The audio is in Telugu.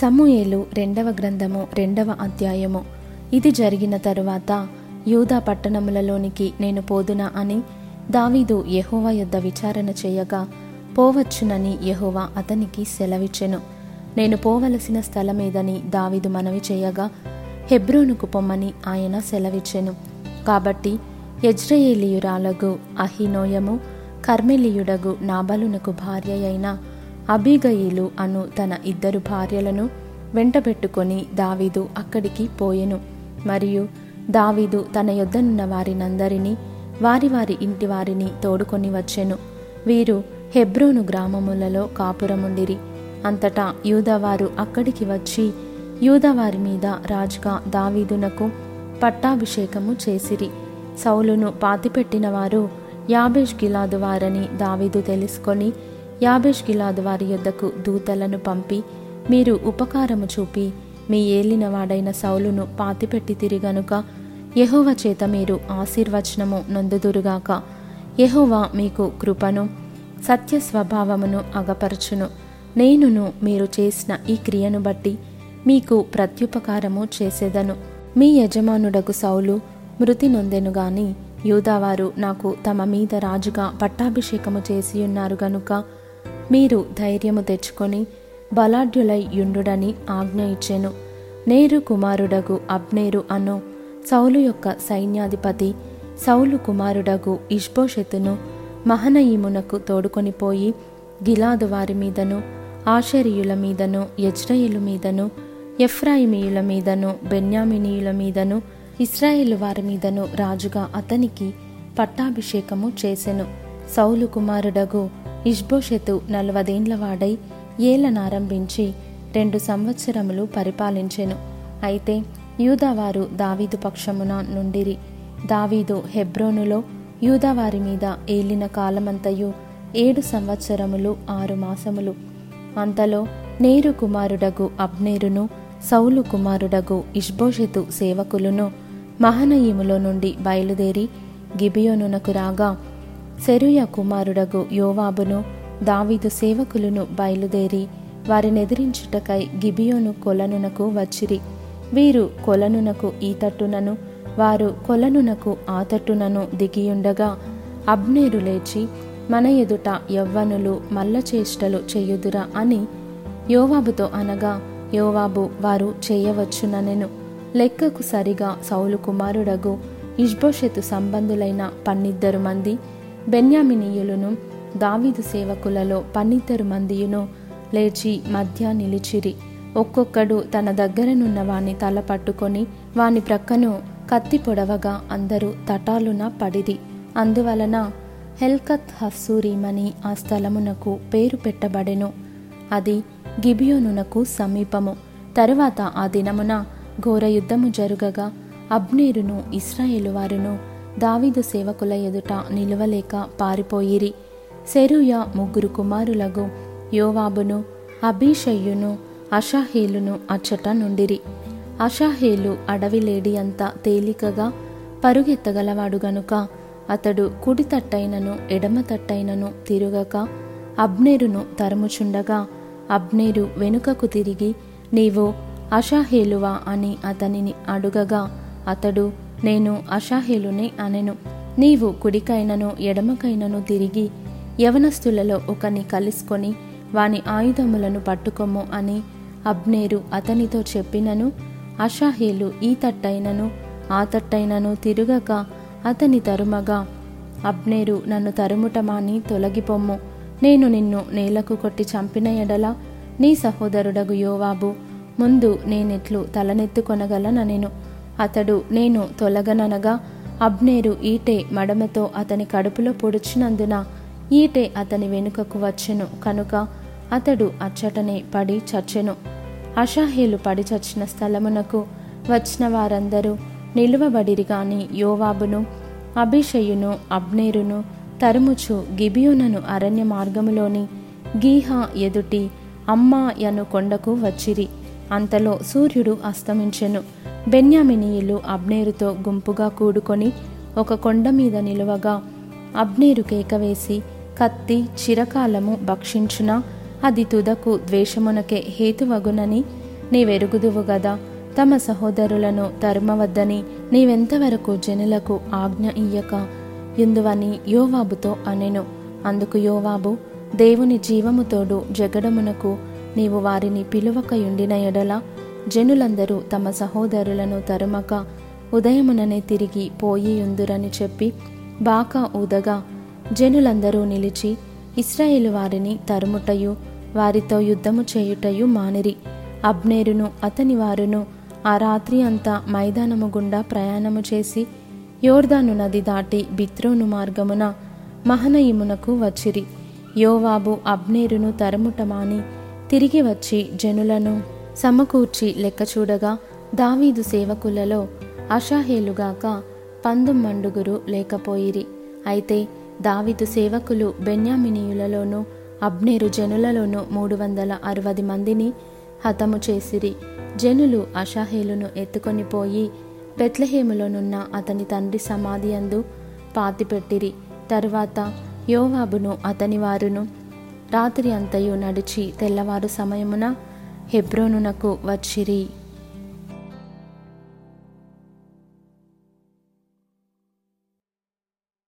సమూయేలు రెండవ గ్రంథము రెండవ అధ్యాయము. ఇది జరిగిన తరువాత యూదా పట్టణములలోనికి నేను పోదునా అని దావీదు యహోవా యొద్ద విచారణ చేయగా పోవచ్చునని యహోవా అతనికి సెలవిచ్చెను. నేను పోవలసిన స్థలమేదని దావీదు మనవి చేయగా హెబ్రోనుకు పొమ్మని ఆయన సెలవిచ్చెను. కాబట్టి యజ్రయేలీయురాలగు అహినోయము కర్మెలియుడగు నాబలునకు భార్య అయిన అబీగయిలు అను తన ఇద్దరు భార్యలను వెంటబెట్టుకొని దావీదు అక్కడికి పోయెను. మరియు దావీదు తన యొద్దనున్న వారినందరినీ వారి వారి ఇంటి వారిని తోడుకొని వచ్చెను. వీరు హెబ్రోను గ్రామములలో కాపురముండిరి. అంతటా యూదవారు అక్కడికి వచ్చి యూదవారి మీద రాజుగా దావీదునకు పట్టాభిషేకము చేసిరి. సౌలును పాతిపెట్టిన వారు యాబేష్ గిలాదు వారని దావీదు తెలుసుకొని యాబేష్ గిలాదు వారి యొద్దకు దూతలను పంపి మీరు ఉపకారము చూపి మీ ఏలినవాడైన సౌలును పాతిపెట్టి తిరిగనుక యహోవ చేత మీరు ఆశీర్వచనము నొందుదురుగాక. యహోవా మీకు కృపను సత్య స్వభావమును అగపరచును. నేనును మీరు చేసిన ఈ క్రియను బట్టి మీకు ప్రత్యుపకారము చేసేదను. మీ యజమానుడకు సౌలు మృతి నొందెను గాని యూదావారు నాకు తమ మీద రాజుగా పట్టాభిషేకము చేసి ఉన్నారు గనుక మీరు ధైర్యము తెచ్చుకొని బలాఢ్యులై యుండుడని ఆజ్ఞ ఇచ్చెను. నేరు కుమారుడగు అబ్నేరు అను సౌలు యొక్క సైన్యాధిపతి సౌలు కుమారుడగు ఇష్బోషెతును మహనయీమునకు తోడుకొని పోయి గిలాదు వారి మీదను ఆశర్యుల మీదను యజ్రయుల మీదను ఎఫ్రాయిమీయుల మీదను బెన్యామినీయుల మీదను ఇస్రాయేలు వారి మీదను రాజుగా అతనికి పట్టాభిషేకము చేసెను. సౌలు కుమారుడగు ఇష్బోషెతు నలవదేండ్ల వాడై ఏలనారంభించి రెండు సంవత్సరములు పరిపాలించెను. అయితే యూదావారు దావీదు పక్షమున నుండిరి. దావీదు హెబ్రోనులో యూదావారి మీద ఏలిన కాలమంతయు ఏడు సంవత్సరములు ఆరు మాసములు. అంతలో నేరు కుమారుడగు అబ్నేరును సౌలు కుమారుడగు ఇష్బోషెతు సేవకులను మహనయీములో నుండి బయలుదేరి గిబియోనునకు రాగా సెరుయ కుమారుడగు యోవాబును దావీదు సేవకులను బయలుదేరి వారినెదిరించుటకై గిబియోను కొలనునకు వచ్చిరి. వీరు కొలనునకు ఈ తట్టునను వారు కొలనునకు ఆ తట్టునను దిగియుండగా అబ్నేరు లేచి మన ఎదుట యవ్వనులు మల్లచేష్టలు చేయుదురా అని యోవాబుతో అనగా యోవాబు వారు చేయవచ్చుననెను. లెక్కకు సరిగా సౌలు కుమారుడగు ఇష్బోషెతు సంబంధులైన పన్నిద్దరు మంది బెన్యామినీయులను దావీదు సేవకులలో పన్నిద్దరు మందియును లేచి మధ్య నిలిచిరి. ఒక్కొక్కడు తన దగ్గరనున్న వాని తల పట్టుకొని వాని ప్రక్కను కత్తి పొడవగా అందరూ తటాలున పడిరి. అందువలన హెల్కత్ హస్సూరీమని ఆ స్థలమునకు పేరు పెట్టబడెను. అది గిబియోనునకు సమీపము. తరువాత ఆ దినమున ఘోర యుద్ధము జరుగగా అబ్నేరును ఇస్రాయేలు వారును దావీదు సేవకుల ఎదుట నిలువలేక పారిపోయిరి. సెరూయ ముగ్గురు కుమారులగు యోవాబును అభిషయ్యును అషాహేలును అచ్చట నుండిరి. అషాహేలు అడవిలేడి అంత తేలికగా పరుగెత్తగలవాడు గనుక అతడు కుడి తట్టైనను ఎడమ తట్టైనను తిరుగక అబ్నేరును తరుముచుండగా అబ్నేరు వెనుకకు తిరిగి నీవు అషాహేలువా అని అతనిని అడుగగా అతడు నేను అషాహేలునే అనెను. నీవు కుడికైనను ఎడమకైనను తిరిగి యవనస్తులలో ఒకని కలుసుకొని వాని ఆయుధములను పట్టుకొమ్ము అని అబ్నేరు అతనితో చెప్పినను. అషాహేలు ఈ తట్టైనను ఆ తట్టైనను తిరుగక అతని తరుమగా అబ్నేరు నన్ను తరుముటమాని తొలగిపొమ్ము. నేను నిన్ను నేలకు కొట్టి చంపిన ఎడల నీ సహోదరుడగు యోవాబు ముందు నేనెట్లు తలనెత్తుకొనగలననెను అతడు నేను తొలగననగా అబ్నేరు ఈటే మడమతో అతని కడుపులో పొడిచినందున ఈటే అతని వెనుకకు వచ్చెను. కనుక అతడు అచ్చటనే పడి చచ్చెను. అషాహేలు పడి చచ్చిన స్థలమునకు వచ్చిన వారందరూ నిలువబడిరి గాని యోవాబును అభిషయును అబ్నేరును తరుముచు గిబియోనను అరణ్య మార్గములోని గీహా ఎదుటి అమ్మా యను కొండకు వచ్చిరి. అంతలో సూర్యుడు అస్తమించెను. బెన్యామినీయులు అబ్నేరుతో గుంపుగా కూడుకొని ఒక కొండ మీద నిలువగా అబ్నేరు కేకవేసి కత్తి చిరకాలము భక్షించున? అది తుదకు ద్వేషమునకే హేతువగునని నీవెరుగుదువు గదా? తమ సహోదరులను తరుమవద్దని నీవెంతవరకు జనులకు ఆజ్ఞ ఇయ్యక? ఇందువని యోవాబుతో అనెను. అందుకు యోవాబు దేవుని జీవముతోడు జగడమునకు నీవు వారిని పిలువక యుండిన ఎడల జనులందరూ తమ సహోదరులను తరుమక ఉదయముననే తిరిగి పోయియుందురని చెప్పి బాకా ఊదగా జనులందరూ నిలిచి ఇస్రాయేలు వారిని తరుముటయు వారితో యుద్ధము చేయుటయు మానిరి. అబ్నేరును అతని వారును ఆ రాత్రి అంతా మైదానము గుండా ప్రయాణము చేసి యోర్దాను నది దాటి బిత్రోను మార్గమున మహనయిమునకు వచ్చిరి. యోవాబు అబ్నేరును తరుముటమాని తిరిగి వచ్చి జనులను సమకూర్చి లెక్క చూడగా దావీదు సేవకులలో అషాహేలుగాక పందుమ్మండుగురు లేకపోయిరి. అయితే దావీదు సేవకులు బెన్యామినీయులలోనూ అబ్నేరు జనులలోనూ మూడు వందల అరవది మందిని హతము చేసిరి. జనులు అషాహేలును ఎత్తుకొని పోయి బెత్లహేములోనున్న అతని తండ్రి సమాధి అందు పాతిపెట్టిరి. తరువాత యోవాబును అతని వారును రాత్రి అంతయు నడిచి తెల్లవారు సమయమున హెబ్రోనునకు వచ్చిరి.